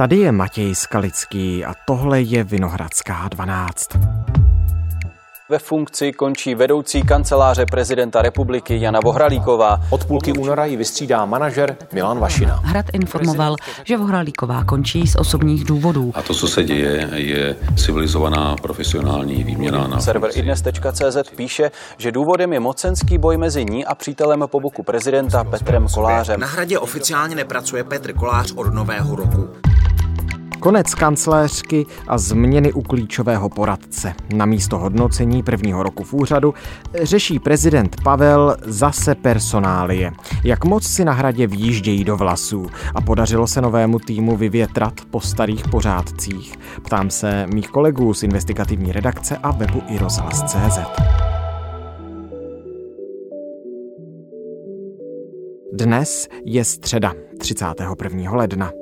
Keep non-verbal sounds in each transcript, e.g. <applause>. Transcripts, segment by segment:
Tady je Matěj Skalický a tohle je Vinohradská 12. Ve funkci končí vedoucí kanceláře prezidenta republiky Jana Vohralíková. Od půlky února ji vystřídá manažer Milan Vašina. Hrad informoval, že Vohralíková končí z osobních důvodů. A to, co se děje, je civilizovaná profesionální výměna. Na Server idnes.cz píše, že důvodem je mocenský boj mezi ní a přítelem po boku prezidenta Petrem Kolářem. Na hradě oficiálně nepracuje Petr Kolář od nového roku. Konec kancléřky a změny u klíčového poradce. Na místo hodnocení prvního roku v úřadu řeší prezident Pavel zase personálie. Jak moc si na hradě výjíždějí do vlasů a podařilo se novému týmu vyvětrat po starých pořádcích. Ptám se mých kolegů z investigativní redakce a webu iRozhlas.cz. Dnes je středa 31. ledna.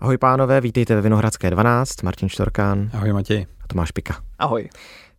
Ahoj pánové, vítejte ve Vinohradské 12, Martin Štorkán. Ahoj Matěj. A Tomáš Pika. Ahoj.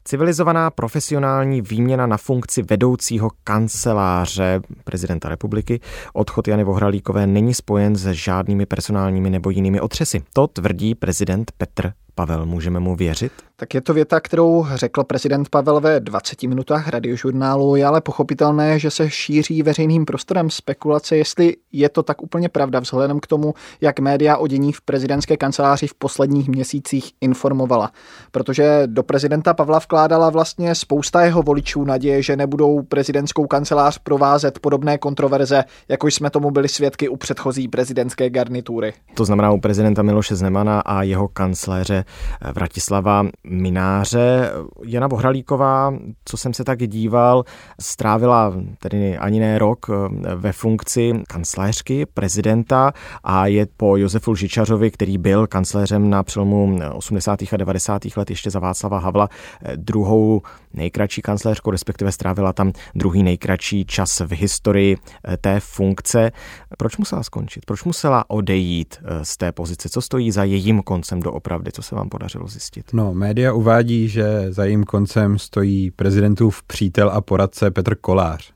Civilizovaná profesionální výměna na funkci vedoucího kanceláře prezidenta republiky. Odchod Jany Vohralíkové není spojen se žádnými personálními nebo jinými otřesy. To tvrdí prezident Petr Pavel, můžeme mu věřit? Tak je to věta, kterou řekl prezident Pavel ve 20 minutách radiožurnálu. Je ale pochopitelné, že se šíří veřejným prostorem spekulace, jestli je to tak úplně pravda, vzhledem k tomu, jak média o dění v prezidentské kanceláři v posledních měsících informovala. Protože do prezidenta Pavla vkládala vlastně spousta jeho voličů naděje, že nebudou prezidentskou kancelář provázet podobné kontroverze, jako jsme tomu byli svědky u předchozí prezidentské garnitury. To znamená u prezidenta Miloše Zemana a jeho kancléře Vratislava Mináře. Jana Bohralíková, co jsem se tak díval, strávila tedy ani ne rok eh, ve funkci kancléřky prezidenta a je po Josefu Lžičařovi, který byl kancléřem na přelomu 80. a 90. let ještě za Václava Havla, eh, druhou nejkratší kancléřku, respektive strávila tam druhý nejkratší čas v historii eh, té funkce. Proč musela skončit? Proč musela odejít z té pozice? Co stojí za jejím koncem doopravdy? Co se podařilo zjistit? No, média uvádí, že za jejím koncem stojí prezidentův přítel a poradce Petr Kolář.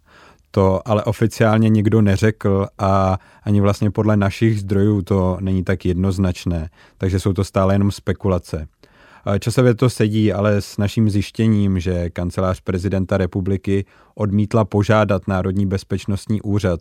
To ale oficiálně nikdo neřekl a ani vlastně podle našich zdrojů to není tak jednoznačné, takže jsou to stále jenom spekulace. Časově to sedí, ale s naším zjištěním, že kancelář prezidenta republiky odmítla požádat Národní bezpečnostní úřad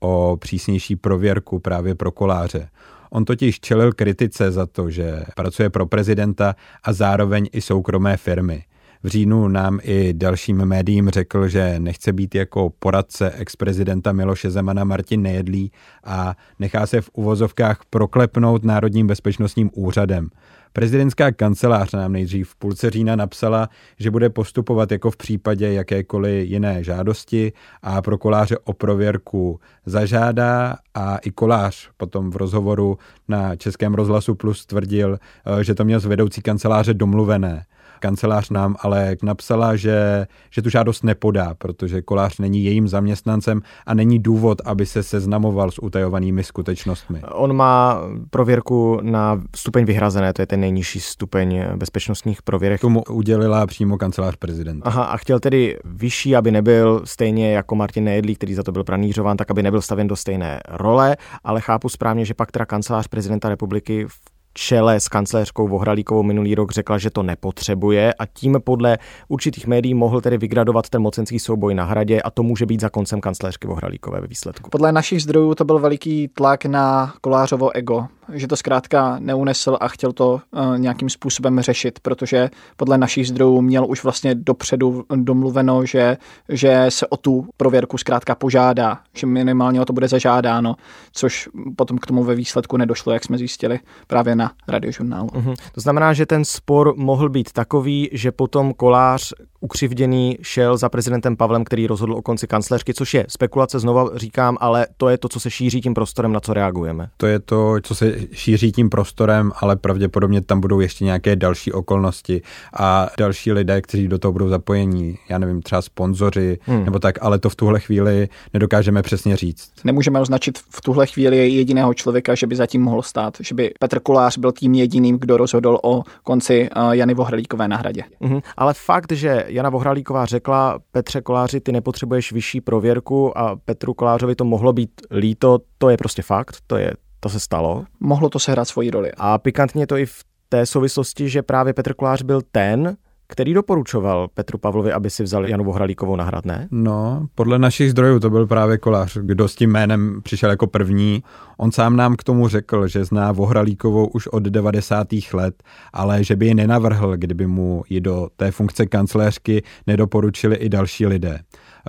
o přísnější prověrku právě pro koláře. On totiž čelil kritice za to, že pracuje pro prezidenta a zároveň i soukromé firmy. V říjnu nám i dalším médiím řekl, že nechce být jako poradce ex-prezidenta Miloše Zemana Martin Nejedlý a nechá se v uvozovkách proklepnout Národním bezpečnostním úřadem. Prezidentská kancelář nám nejdřív v půlce října napsala, že bude postupovat jako v případě jakékoliv jiné žádosti a pro koláře o prověrku zažádá a i kolář potom v rozhovoru na Českém rozhlasu Plus tvrdil, eh, že to měl z vedoucí kanceláře domluvené. Kancelář nám ale napsala, že, že tu žádost nepodá, protože kolář není jejím zaměstnancem a není důvod, aby se seznamoval s utajovanými skutečnostmi. On má prověrku na stupeň vyhrazené, to je ten nejnižší stupeň bezpečnostních prověrek. Tomu udělila přímo kancelář prezidenta. Aha, a chtěl tedy vyšší, aby nebyl stejně jako Martin Nejedlý, který za to byl pranířován, tak aby nebyl stavěn do stejné role, ale chápu správně, že pak teda kancelář prezidenta republiky v čele s kancléřkou Vohralíkovou minulý rok řekla, že to nepotřebuje a tím podle určitých médií mohl tedy vygradovat ten mocenský souboj na hradě a to může být za koncem kancléřky Vohralíkové ve výsledku. Podle našich zdrojů to byl veliký tlak na Kolářovo ego, že to zkrátka neunesl a chtěl to uh, nějakým způsobem řešit, protože podle našich zdrojů měl už vlastně dopředu domluveno, že, že se o tu prověrku zkrátka požádá, že minimálně o to bude zažádáno, což potom k tomu ve výsledku nedošlo, jak jsme zjistili právě na radiožurnálu. Uh-huh. To znamená, že ten spor mohl být takový, že potom kolář ukřivděný šel za prezidentem Pavlem, který rozhodl o konci kancléřky, což je spekulace, znova říkám, ale to je to, co se šíří tím prostorem, na co reagujeme. To je to, co se šíří tím prostorem, ale pravděpodobně tam budou ještě nějaké další okolnosti a další lidé, kteří do toho budou zapojení, já nevím, třeba sponzoři hmm. nebo tak, ale to v tuhle chvíli nedokážeme přesně říct. Nemůžeme označit v tuhle chvíli jediného člověka, že by zatím mohl stát, že by Petr Kolář Kolář byl tím jediným, kdo rozhodl o konci eh, Jany Vohralíkové na hradě. Mm-hmm. Ale fakt, že Jana Vohralíková řekla Petře Koláři, ty nepotřebuješ vyšší prověrku a Petru Kolářovi to mohlo být líto, to je prostě fakt, to je to se stalo. Mohlo to sehrát svoji roli. A pikantně to i v té souvislosti, že právě Petr Kolář byl ten, který doporučoval Petru Pavlovi, aby si vzal Janu Vohralíkovou na hrad, ne? No, podle našich zdrojů to byl právě Kolář, kdo s tím jménem přišel jako první. On sám nám k tomu řekl, že zná Vohralíkovou už od 90. let, ale že by ji nenavrhl, kdyby mu ji do té funkce kancléřky nedoporučili i další lidé.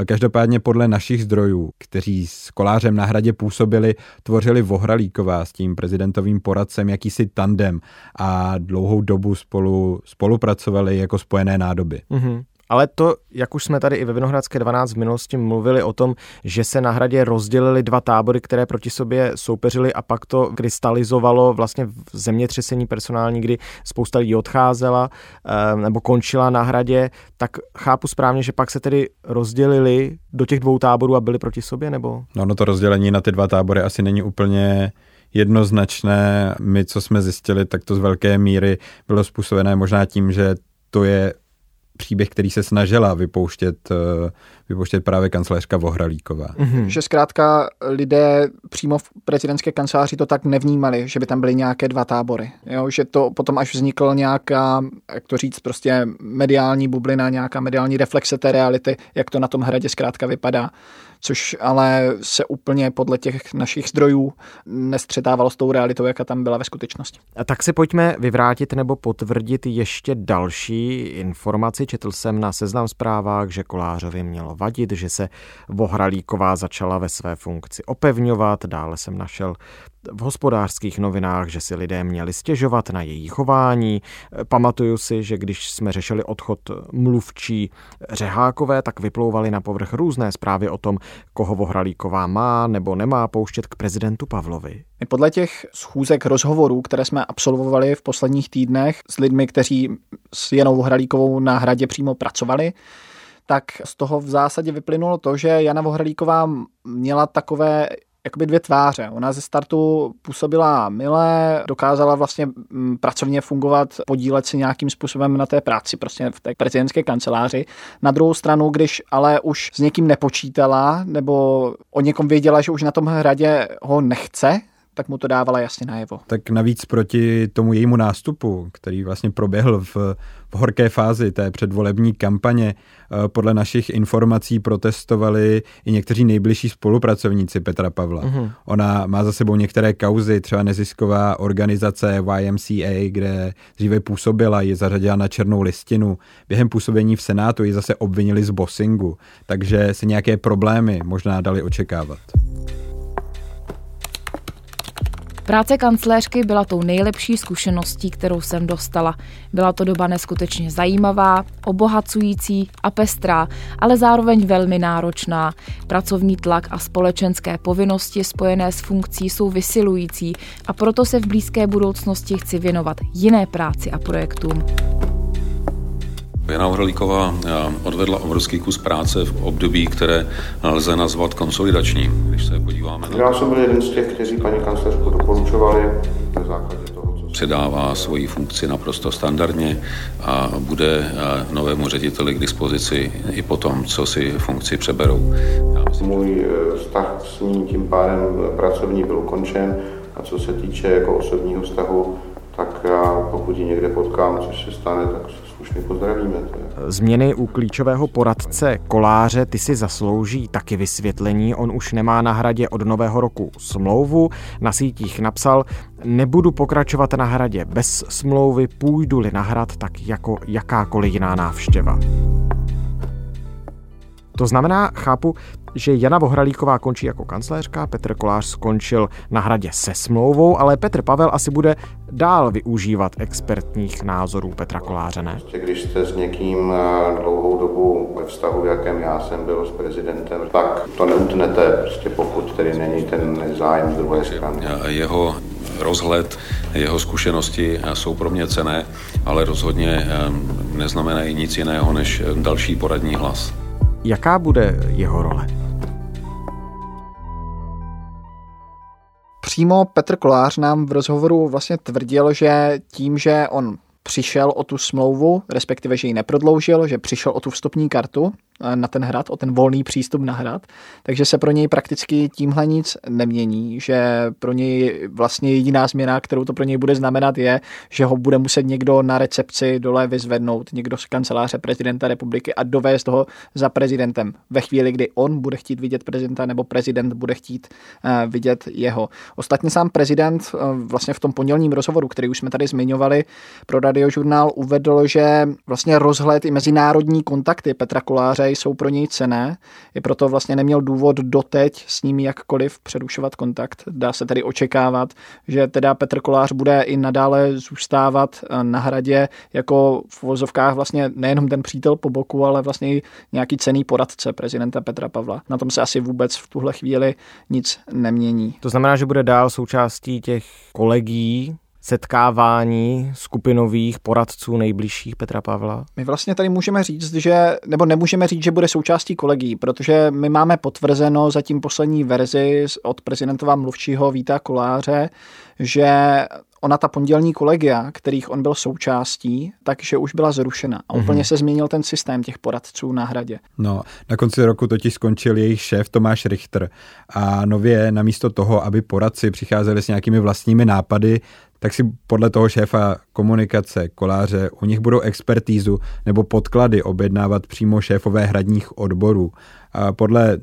Každopádně podle našich zdrojů, kteří s kolářem na hradě působili, tvořili Vohralíková s tím prezidentovým poradcem jakýsi tandem a dlouhou dobu spolu spolupracovali jako spojené nádoby. Mm-hmm. Ale to, jak už jsme tady i ve Vinohradské 12 v minulosti mluvili o tom, že se na hradě rozdělily dva tábory, které proti sobě soupeřily a pak to krystalizovalo vlastně v zemětřesení personální, kdy spousta lidí odcházela eh, nebo končila na hradě, tak chápu správně, že pak se tedy rozdělili do těch dvou táborů a byli proti sobě, nebo? No, no to rozdělení na ty dva tábory asi není úplně jednoznačné. My, co jsme zjistili, tak to z velké míry bylo způsobené možná tím, že to je příběh, který se snažila vypouštět, eh, vypouštět právě kancelářka Vohralíková. Mm-hmm. Že zkrátka lidé přímo v prezidentské kanceláři to tak nevnímali, že by tam byly nějaké dva tábory. Jo? Že to potom až vznikl nějaká, jak to říct, prostě mediální bublina, nějaká mediální reflexe té reality, jak to na tom hradě zkrátka vypadá což ale se úplně podle těch našich zdrojů nestřetávalo s tou realitou, jaká tam byla ve skutečnosti. A tak si pojďme vyvrátit nebo potvrdit ještě další informaci. Četl jsem na seznam zprávách, že Kolářovi mělo vadit, že se Vohralíková začala ve své funkci opevňovat. Dále jsem našel v hospodářských novinách, že si lidé měli stěžovat na její chování. Pamatuju si, že když jsme řešili odchod mluvčí Řehákové, tak vyplouvaly na povrch různé zprávy o tom, koho Vohralíková má nebo nemá pouštět k prezidentu Pavlovi. Podle těch schůzek rozhovorů, které jsme absolvovali v posledních týdnech s lidmi, kteří s Janou Vohralíkovou na hradě přímo pracovali, tak z toho v zásadě vyplynulo to, že Jana Vohralíková měla takové jakoby dvě tváře. Ona ze startu působila milé, dokázala vlastně mm, pracovně fungovat, podílet se nějakým způsobem na té práci, prostě v té prezidentské kanceláři. Na druhou stranu, když ale už s někým nepočítala, nebo o někom věděla, že už na tom hradě ho nechce, tak mu to dávala jasně najevo. Tak navíc proti tomu jejímu nástupu, který vlastně proběhl v, v horké fázi té předvolební kampaně, eh, podle našich informací protestovali i někteří nejbližší spolupracovníci Petra Pavla. Mm-hmm. Ona má za sebou některé kauzy, třeba nezisková organizace YMCA, kde dříve působila, je zařadila na černou listinu. Během působení v Senátu ji zase obvinili z bossingu, takže se nějaké problémy možná dali očekávat. Práce kancléřky byla tou nejlepší zkušeností, kterou jsem dostala. Byla to doba neskutečně zajímavá, obohacující a pestrá, ale zároveň velmi náročná. Pracovní tlak a společenské povinnosti spojené s funkcí jsou vysilující a proto se v blízké budoucnosti chci věnovat jiné práci a projektům. Jana Ohrlíková eh, odvedla obrovský kus práce v období, které lze nazvat konsolidačním. Když se podíváme na... Já jsem byl jeden z těch, kteří paní kancelářku doporučovali na základě toho, co... Předává svoji funkci naprosto standardně a bude eh, novému řediteli k dispozici i po tom, co si funkci přeberou. Myslím, Můj eh, vztah s ní tím pádem pracovní byl ukončen a co se týče jako osobního vztahu, tak já pokud ji někde potkám, což se stane, tak pozdravíme. Změny u klíčového poradce Koláře ty si zaslouží taky vysvětlení. On už nemá na hradě od nového roku smlouvu. Na sítích napsal, nebudu pokračovat na hradě bez smlouvy, půjdu-li na hrad tak jako jakákoliv jiná návštěva. To znamená, chápu, že Jana Vohralíková končí jako kancléřka, Petr Kolář skončil na hradě se smlouvou, ale Petr Pavel asi bude dál využívat expertních názorů Petra Koláře, ne? Prostě když jste s někým eh, dlouhou dobu ve vztahu, v jakém já jsem byl s prezidentem, tak to neutnete, prostě pokud tedy není ten zájem z druhé strany. Jeho rozhled, jeho zkušenosti jsou pro mě cené, ale rozhodně eh, neznamenají nic jiného než další poradní hlas. Jaká bude jeho role? Přímo Petr Kolář nám v rozhovoru vlastně tvrdil, že tím, že on přišel o tu smlouvu, respektive, že ji neprodloužil, že přišel o tu vstupní kartu, na ten hrad, o ten volný přístup na hrad, takže se pro něj prakticky tímhle nic nemění, že pro něj vlastně jediná změna, kterou to pro něj bude znamenat, je, že ho bude muset někdo na recepci dole vyzvednout, někdo z kanceláře prezidenta republiky a dovést ho za prezidentem ve chvíli, kdy on bude chtít vidět prezidenta nebo prezident bude chtít uh, vidět jeho. Ostatně sám prezident uh, vlastně v tom pondělním rozhovoru, který už jsme tady zmiňovali pro radiožurnál, uvedl, že vlastně rozhled i mezinárodní kontakty Petra Koláře jsou pro něj cené, i proto vlastně neměl důvod doteď s ním jakkoliv přerušovat kontakt. Dá se tedy očekávat, že teda Petr Kolář bude i nadále zůstávat eh, na hradě jako v vozovkách vlastně nejenom ten přítel po boku, ale vlastně i nějaký cený poradce prezidenta Petra Pavla. Na tom se asi vůbec v tuhle chvíli nic nemění. To znamená, že bude dál součástí těch kolegí setkávání skupinových poradců nejbližších Petra Pavla? My vlastně tady můžeme říct, že, nebo nemůžeme říct, že bude součástí kolegí, protože my máme potvrzeno zatím poslední verzi od prezidentova mluvčího Víta Koláře, že ona ta pondělní kolegia, kterých on byl součástí, takže už byla zrušena. A úplně mm-hmm. se změnil ten systém těch poradců na hradě. No, na konci roku totiž skončil jejich šéf Tomáš Richter a nově namísto toho, aby poradci přicházeli s nějakými vlastními nápady, tak si podle toho šéfa komunikace koláře u nich budou expertízu nebo podklady objednávat přímo šéfové hradních odborů. A podle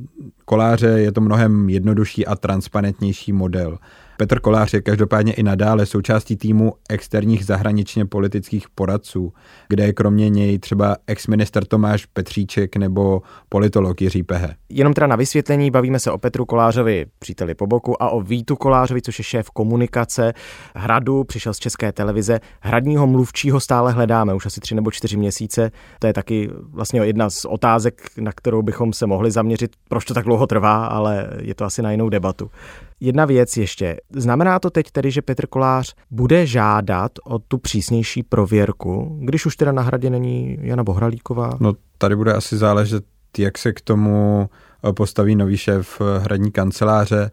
koláře je to mnohem jednodušší a transparentnější model. Petr Kolář je každopádně i nadále součástí týmu externích zahraničně politických poradců, kde je kromě něj třeba exminister Tomáš Petříček nebo politolog Jiří Pehe. Jenom teda na vysvětlení, bavíme se o Petru Kolářovi, příteli po boku, a o Vítu Kolářovi, což je šéf komunikace Hradu, přišel z České televize. Hradního mluvčího stále hledáme, už asi tři nebo čtyři měsíce. To je taky vlastně jedna z otázek, na kterou bychom se mohli zaměřit, proč to tak dlouho trvá, ale je to asi na jinou debatu. Jedna věc ještě. Znamená to teď tedy, že Petr Kolář bude žádat o tu přísnější prověrku, když už teda na hradě není Jana Bohralíková? No tady bude asi záležet, jak se k tomu postaví nový šéf hradní kanceláře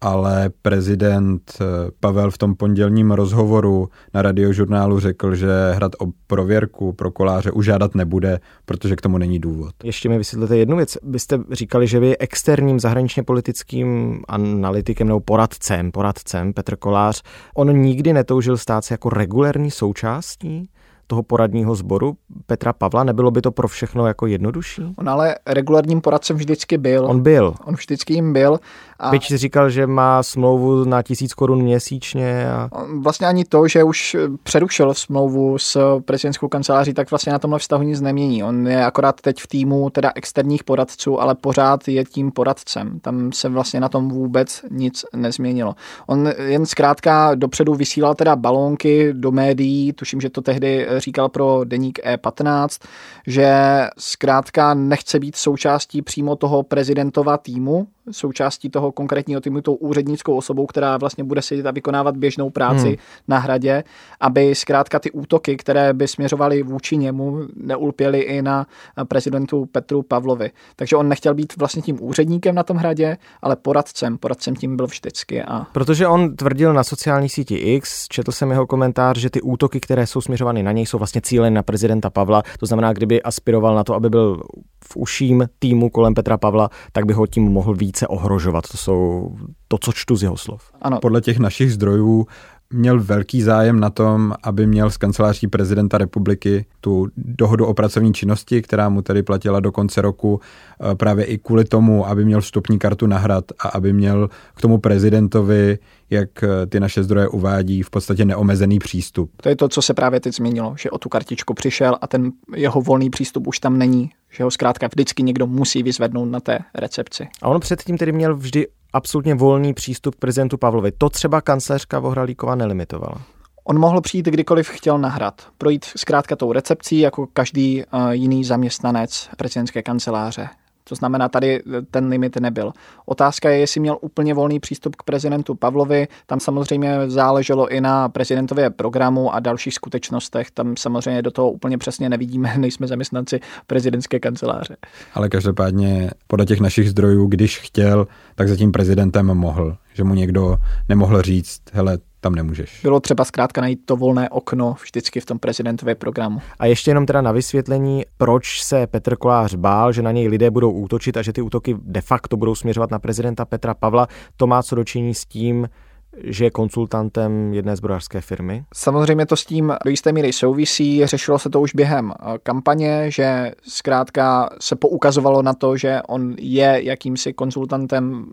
ale prezident eh, Pavel v tom pondělním rozhovoru na radiožurnálu řekl, že hrad o prověrku pro koláře užádat nebude, protože k tomu není důvod. Ještě mi vysvětlete jednu věc. Vy jste říkali, že vy externím zahraničně politickým analytikem nebo poradcem, poradcem Petr Kolář, on nikdy netoužil stát se jako regulérní součástí toho poradního sboru Petra Pavla? Nebylo by to pro všechno jako jednodušší? On ale regulárním poradcem vždycky byl. On byl. On vždycky jim byl. A... Byť říkal, že má smlouvu na tisíc korun měsíčně. A... Vlastně ani to, že už přerušil smlouvu s prezidentskou kanceláří, tak vlastně na tomhle vztahu nic nemění. On je akorát teď v týmu teda externích poradců, ale pořád je tím poradcem. Tam se vlastně na tom vůbec nic nezměnilo. On jen zkrátka dopředu vysílal teda balónky do médií, tuším, že to tehdy říkal pro deník E15, že zkrátka nechce být součástí přímo toho prezidentova týmu, součástí toho konkrétního týmu, tou úřednickou osobou, která vlastně bude sedět a vykonávat běžnou práci hmm. na hradě, aby zkrátka ty útoky, které by směřovaly vůči němu, neulpěly i na prezidentu Petru Pavlovi. Takže on nechtěl být vlastně tím úředníkem na tom hradě, ale poradcem. Poradcem tím byl vždycky. A... Protože on tvrdil na sociální síti X, četl jsem jeho komentář, že ty útoky, které jsou směřovány na něj, jsou vlastně cíleny na prezidenta Pavla. To znamená, kdyby aspiroval na to, aby byl v uším týmu kolem Petra Pavla, tak by ho tím mohl více ohrožovat. To jsou to, co čtu z jeho slov. Ano. Podle těch našich zdrojů měl velký zájem na tom, aby měl z kanceláří prezidenta republiky tu dohodu o pracovní činnosti, která mu tedy platila do konce roku eh, právě i kvůli tomu, aby měl vstupní kartu na hrad a aby měl k tomu prezidentovi, jak eh, ty naše zdroje uvádí, v podstatě neomezený přístup. To je to, co se právě teď změnilo, že o tu kartičku přišel a ten jeho volný přístup už tam není, že ho zkrátka vždycky někdo musí vyzvednout na té recepci. A on předtím tedy měl vždy absolutně volný přístup k prezidentu Pavlovi. To třeba kancléřka Vohralíková nelimitovala. On mohl přijít kdykoliv chtěl na hrad, projít zkrátka tou recepcí jako každý uh, jiný zaměstnanec prezidentské kanceláře. To znamená, tady ten limit nebyl. Otázka je, jestli měl úplně volný přístup k prezidentu Pavlovi. Tam samozřejmě záleželo i na prezidentově programu a dalších skutečnostech. Tam samozřejmě do toho úplně přesně nevidíme, <laughs> nejsme zaměstnanci prezidentské kanceláře. Ale každopádně podle těch našich zdrojů, když chtěl, tak za tím prezidentem mohl. Že mu někdo nemohl říct, hele, tam nemůžeš. Bylo třeba zkrátka najít to volné okno vždycky v tom prezidentově programu. A ještě jenom teda na vysvětlení, proč se Petr Kolář bál, že na něj lidé budou útočit a že ty útoky de facto budou směřovat na prezidenta Petra Pavla. To má co dočinit s tím, že je konsultantem jedné zbrojařské firmy? Samozřejmě to s tím do jisté míry souvisí. Řešilo se to už během eh, kampaně, že zkrátka se poukazovalo na to, že on je jakýmsi konsultantem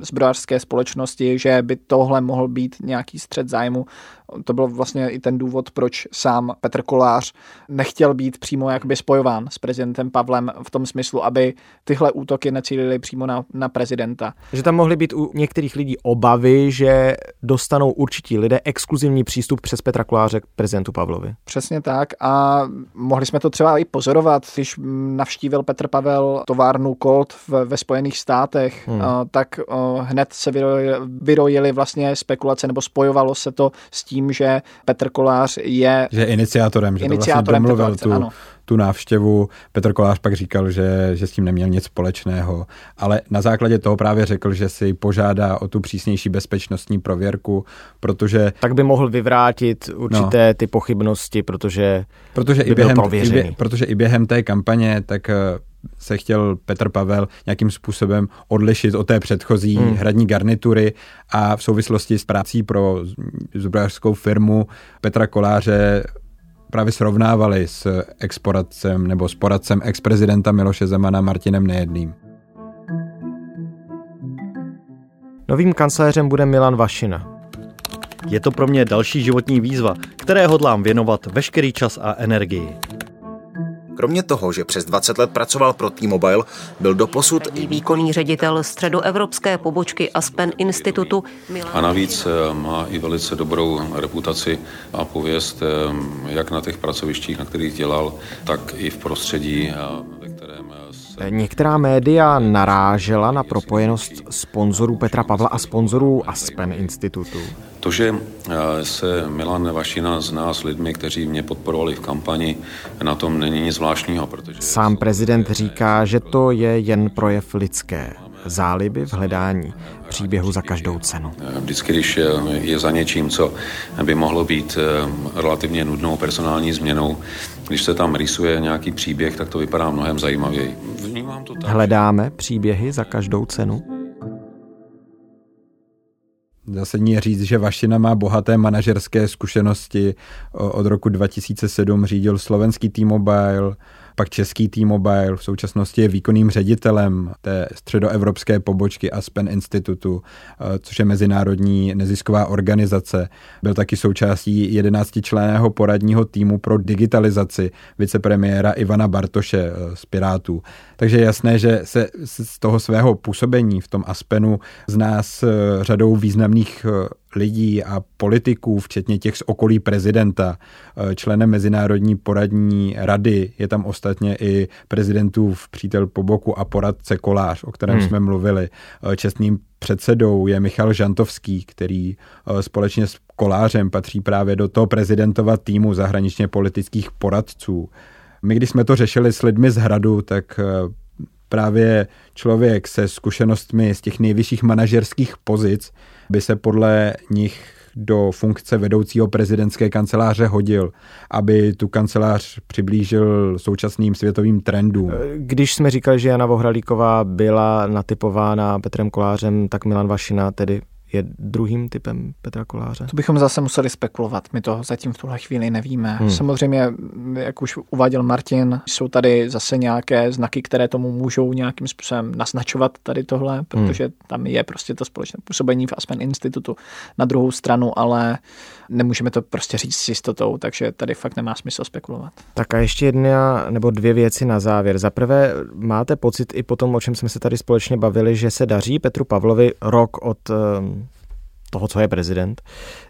zbrojařské společnosti, že by tohle mohl být nějaký střed zájmu to byl vlastně i ten důvod, proč sám Petr Kolář nechtěl být přímo jakoby spojován s prezidentem Pavlem v tom smyslu, aby tyhle útoky necílily přímo na, na prezidenta. Že tam mohly být u některých lidí obavy, že dostanou určití lidé exkluzivní přístup přes Petra Koláře k prezidentu Pavlovi. Přesně tak a mohli jsme to třeba i pozorovat, když navštívil Petr Pavel továrnu Colt v, ve Spojených státech, hmm. tak hned se vyrojily vlastně spekulace nebo spojovalo se to s tím, že Petr Kolář je... Že iniciátorem, že iniciátorem to vlastně domluvil tu, tu návštěvu. Petr Kolář pak říkal, že, že s tím neměl nic společného, ale na základě toho právě řekl, že si požádá o tu přísnější bezpečnostní prověrku, protože... Tak by mohl vyvrátit určité no, ty pochybnosti, protože, protože by i během, i bě, protože i během té kampaně tak eh, se chtěl Petr Pavel nějakým způsobem odlišit od té předchozí hmm. hradní garnitury a v souvislosti s prací pro zbrojařskou firmu Petra Koláře právě srovnávali s exporadcem nebo s poradcem ex-prezidenta Miloše Zemana Martinem Nejedlým. Novým kancléřem bude Milan Vašina. Je to pro mě další životní výzva, které hodlám věnovat veškerý čas a energii. Kromě toho, že přes 20 let pracoval pro T-Mobile, byl doposud i výkonný ředitel středoevropské pobočky Aspen Institutu. A navíc eh, má i velice dobrou reputaci a pověst, eh, jak na těch pracovištích, na kterých dělal, tak i v prostředí, Některá média narážela na propojenost sponzorů Petra Pavla a sponzorů Aspen Institutu. To, že eh, se Milan Vašina zná s lidmi, kteří mě podporovali v kampani, na tom není nic zvláštního. Protože Sám prezident říká, že to je jen projev lidské záliby v hledání příběhu za každou cenu. Eh, vždycky, když je za něčím, co by mohlo být eh, relativně nudnou personální změnou, když se tam rýsuje nějaký příběh, tak to vypadá mnohem zajímavěji. Vnímám to tak. Hledáme příběhy za každou cenu? Zásadní je říct, že Vašina má bohaté manažerské zkušenosti. Od roku 2007 řídil slovenský T-Mobile, pak český T-Mobile, v současnosti je výkonným ředitelem té středoevropské pobočky Aspen Institutu, eh, což je mezinárodní nezisková organizace. Byl taky součástí 11 členého poradního týmu pro digitalizaci vicepremiéra Ivana Bartoše eh, z Pirátů. Takže je jasné, že se z toho svého působení v tom Aspenu zná s eh, řadou významných lidí a politiků, včetně těch z okolí prezidenta, eh, členem Mezinárodní poradní rady, je tam ostatně i prezidentův přítel po boku a poradce Kolář, o kterém hmm. jsme mluvili. Eh, čestným předsedou je Michal Žantovský, který eh, společně s Kolářem patří právě do toho prezidentova týmu zahraničně politických poradců. My, když jsme to řešili s lidmi z hradu, tak právě člověk se zkušenostmi z těch nejvyšších manažerských pozic by se podle nich do funkce vedoucího prezidentské kanceláře hodil, aby tu kancelář přiblížil současným světovým trendům. Když jsme říkali, že Jana Vohralíková byla natypována Petrem Kolářem, tak Milan Vašina tedy je druhým typem Petra Koláře? To bychom zase museli spekulovat. My to zatím v tuhle chvíli nevíme. Hmm. Samozřejmě, jak už uváděl Martin, jsou tady zase nějaké znaky, které tomu můžou nějakým způsobem naznačovat tady tohle, hmm. protože hmm. tam je prostě to společné působení v Aspen Institutu na druhou stranu, ale nemůžeme to prostě říct s jistotou, takže tady fakt nemá smysl spekulovat. Tak a ještě jedna nebo dvě věci na závěr. Za prvé, máte pocit i po tom, o čem jsme se tady společně bavili, že se daří Petru Pavlovi rok od ehm, toho, co je prezident,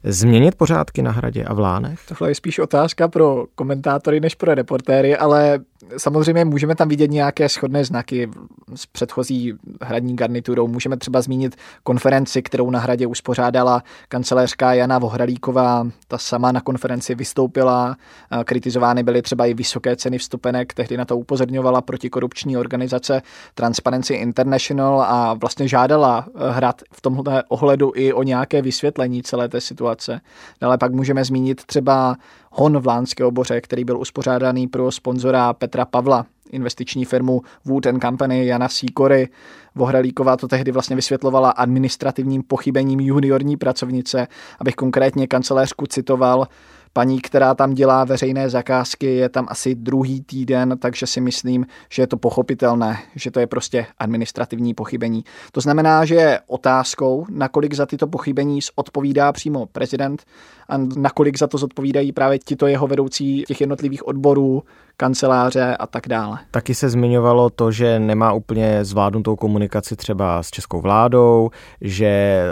změnit pořádky na hradě a v Lánech? Tohle je spíš otázka pro komentátory než pro reportéry, ale Samozřejmě můžeme tam vidět nějaké shodné znaky s předchozí hradní garniturou. Můžeme třeba zmínit konferenci, kterou na hradě uspořádala kancelářka Jana Vohralíková. Ta sama na konferenci vystoupila. Kritizovány byly třeba i vysoké ceny vstupenek. Tehdy na to upozorňovala protikorupční organizace Transparency International a vlastně žádala hrad v tomhle ohledu i o nějaké vysvětlení celé té situace. Dále pak můžeme zmínit třeba hon v Lánské oboře, který byl uspořádaný pro sponzora Petra Pavla, investiční firmu Wood Company Jana Sýkory. Vohralíková to tehdy vlastně vysvětlovala administrativním pochybením juniorní pracovnice, abych konkrétně kancelářku citoval, paní, která tam dělá veřejné zakázky, je tam asi druhý týden, takže si myslím, že je to pochopitelné, že to je prostě administrativní pochybení. To znamená, že je otázkou, nakolik za tyto pochybení odpovídá přímo prezident a nakolik za to zodpovídají právě tito jeho vedoucí těch jednotlivých odborů, kanceláře a tak dále. Taky se zmiňovalo to, že nemá úplně zvládnutou komunikaci třeba s českou vládou, že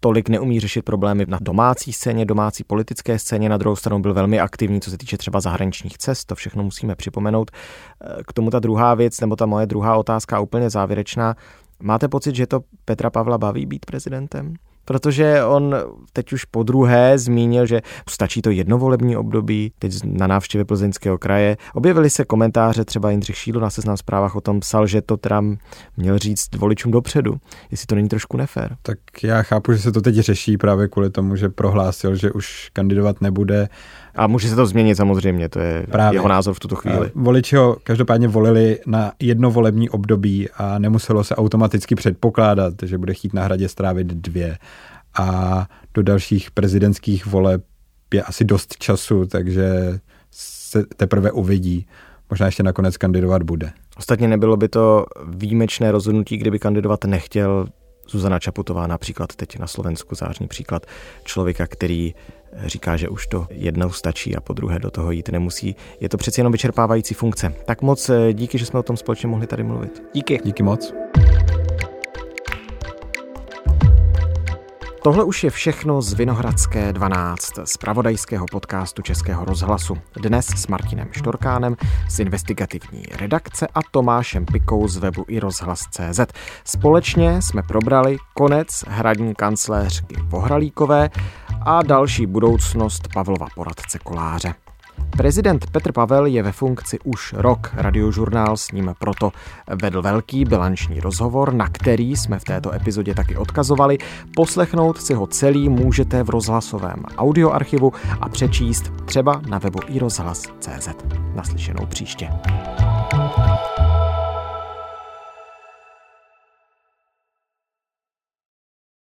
tolik neumí řešit problémy na domácí scéně, domácí politické scéně, na druhou stranu byl velmi aktivní, co se týče třeba zahraničních cest, to všechno musíme připomenout. K tomu ta druhá věc, nebo ta moje druhá otázka úplně závěrečná. Máte pocit, že to Petra Pavla baví být prezidentem? Protože on teď už po druhé zmínil, že stačí to jednovolební období, teď na návštěvě Plzeňského kraje. Objevily se komentáře, třeba Jindřich Šídlo na seznam zprávách o tom psal, že to teda měl říct voličům dopředu, jestli to není trošku nefér. Tak já chápu, že se to teď řeší právě kvůli tomu, že prohlásil, že už kandidovat nebude. A může se to změnit samozřejmě, to je právě. jeho názor v tuto chvíli. Voliči ho každopádně volili na jedno volební období a nemuselo se automaticky předpokládat, že bude chtít na hradě strávit dvě a do dalších prezidentských voleb je asi dost času, takže se teprve uvidí. Možná ještě nakonec kandidovat bude. Ostatně nebylo by to výjimečné rozhodnutí, kdyby kandidovat nechtěl Zuzana Čaputová například teď na Slovensku, zářný příklad člověka, který říká, že už to jednou stačí a po druhé do toho jít nemusí. Je to přeci jenom vyčerpávající funkce. Tak moc eh, díky, že jsme o tom společně mohli tady mluvit. Díky. Díky moc. Tohle už je všechno z Vinohradské 12, z pravodajského podcastu Českého rozhlasu. Dnes s Martinem Štorkánem z investigativní redakce a Tomášem Pikou z webu i rozhlas.cz. Společně jsme probrali konec hradní kancléřky Vohralíkové a další budoucnost Pavlova poradce Koláře. Prezident Petr Pavel je ve funkci už rok. Radiožurnál s ním proto vedl velký bilanční rozhovor, na který jsme v této epizodě taky odkazovali. Poslechnout si ho celý můžete v rozhlasovém audioarchivu a přečíst třeba na webu iRozhlas.cz. Naslyšenou příště.